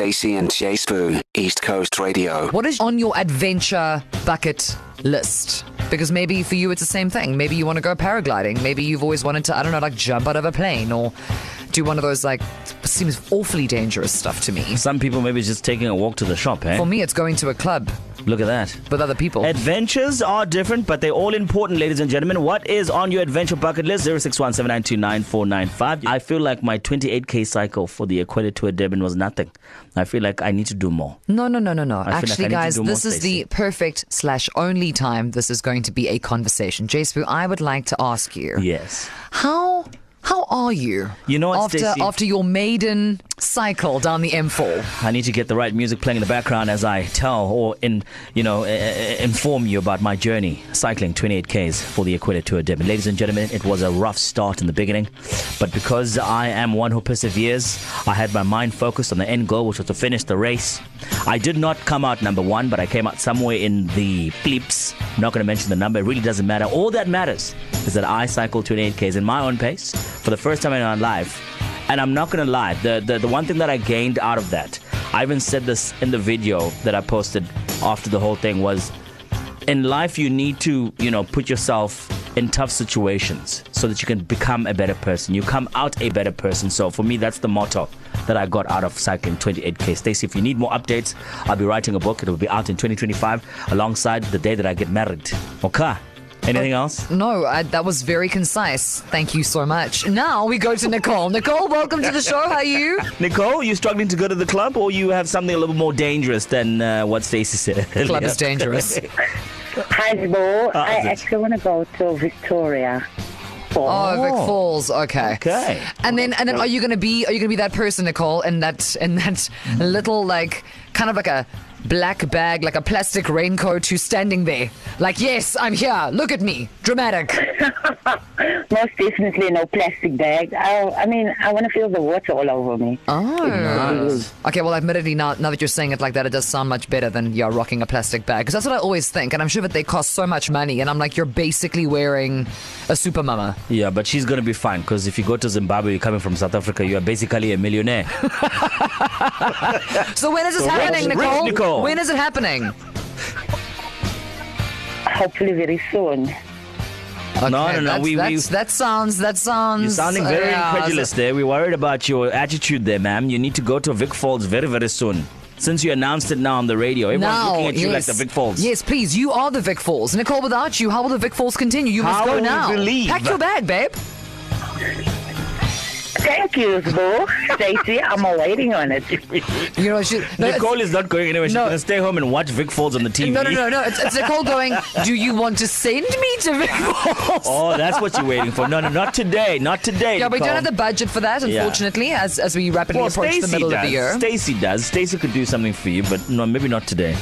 Stacey and J Sbu, East Coast Radio. What is on your adventure bucket list? Because maybe for you it's the same thing. Maybe you want to go paragliding. Maybe you've always wanted to, I don't know, like jump out of a plane or do one of those like seems awfully dangerous stuff to me. Some people maybe just taking a walk to the shop, eh? For me, it's going to a club Look at that. with other people. Adventures are different, but they're all important, ladies and gentlemen. What is on your adventure bucket list? 0617929495. I feel like my 28k cycle for the Equator Tour Durban was nothing. I feel like I need to do more. No, no, no, no, no. I Actually, to guys, this is the perfect slash only time this is going to be a conversation. J Sbu, I would like to ask you Yes. how how are you? You know after Stacey? after your maiden cycle down the M4. I need to get the right music playing in the background as I tell or in you know uh, uh, inform you about my journey cycling 28k's for the Equator Tour Durban. Ladies and gentlemen, it was a rough start in the beginning, but because I am one who perseveres, I had my mind focused on the end goal, which was to finish the race. I did not come out number one, but I came out somewhere in the bleeps. I'm not going to mention the number. It really doesn't matter. All that matters is that I cycled 28k's in my own pace for the first time in my life. And I'm not gonna lie, the, the the one thing that I gained out of that, I even said this in the video that I posted after the whole thing was in life you need to, you know, put yourself in tough situations so that you can become a better person. You come out a better person. So for me that's the motto that I got out of cycling 28k. Stacey, if you need more updates, I'll be writing a book. It will be out in 2025 alongside the day that I get married. Okay. Anything else? No, I, that was very concise. Thank you so much. Now we go to Nicole. Nicole, welcome to the show. How are you? Nicole, you struggling to go to the club or you have something a little more dangerous than uh, what Stacey said? Club is dangerous. Hi, Bo. I is it? actually want to go to Victoria. Oh, Vic Falls. Okay. Okay. And then, and then, are you gonna be? Are you gonna be that person, Nicole, in that in that little like kind of like a black bag, like a plastic raincoat, who's standing there, like, yes, I'm here. Look at me, dramatic. Most definitely no plastic bag. I, I mean, I want to feel the water all over me. Oh. Nice. Okay. Well, admittedly, now now that you're saying it like that, it does sound much better than you're rocking a plastic bag. Because that's what I always think, and I'm sure that they cost so much money. And I'm like, you're basically wearing a super mama. Yeah, but she's going to be fine because if you go to Zimbabwe, you're coming from South Africa, you are basically a millionaire. So when is this So rich- happening, rich Nicole? Nicole. When is it happening? Hopefully very soon. no, no, no. That's, We, we, that sounds. That sounds. you're sounding very yeah, incredulous there. We're worried about your attitude there, ma'am. You need to go to Vic Falls very, very soon. Since you announced it now on the radio, everyone's Now, looking at you yes. like the Vic Falls. Yes, please. You are the Vic Falls. Nicole, without you, how will the Vic Falls continue? You must How go will now. we leave? Pack your bag, babe. Thank you, Bo. Stacey, I'm waiting on it. You know, she, no, Nicole is not going anywhere. She's No. going to stay home and watch Vic Falls on the TV. no, no, no, no. It's, it's Nicole going. Do you want to send me to Vic Falls? Oh, that's what you're waiting for. No, no, not today. Not today. yeah, we don't have the budget for that, Yeah. unfortunately, as as we rapidly Well, approach Stacey the middle does. of the year. Stacey does. Stacey could do something for you, but no, maybe not today.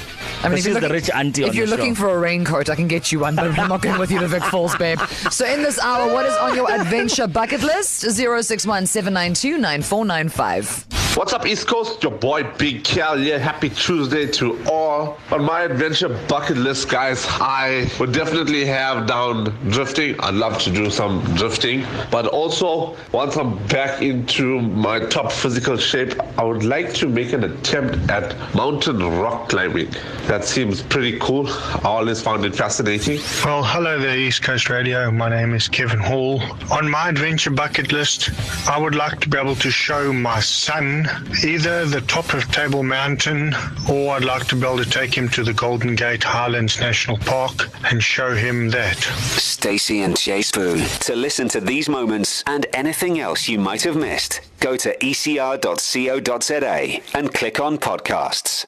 I mean, But if you're, she's the looking, rich auntie if on you're the looking show. for a raincoat, I can get you one, but I'm not going with you to Vic Falls, babe. So in this hour, what is on your adventure bucket list? 061 792 9495. What's up, East Coast? Your boy Big Cal here. Happy Tuesday to all. On my adventure bucket list, guys, I would definitely have down drifting. I'd love to do some drifting. But also, once I'm back into my top physical shape, I would like to make an attempt at mountain rock climbing. That seems pretty cool. I always found it fascinating. Well, hello there, East Coast Radio. My name is Kevin Hall. On my adventure bucket list, I would like to be able to show my son either the top of Table Mountain or I'd like to be able to take him to the Golden Gate Highlands National Park and show him that. Stacey and J Sbu. To listen to these moments and anything else you might have missed, go to ecr.co.za and click on podcasts.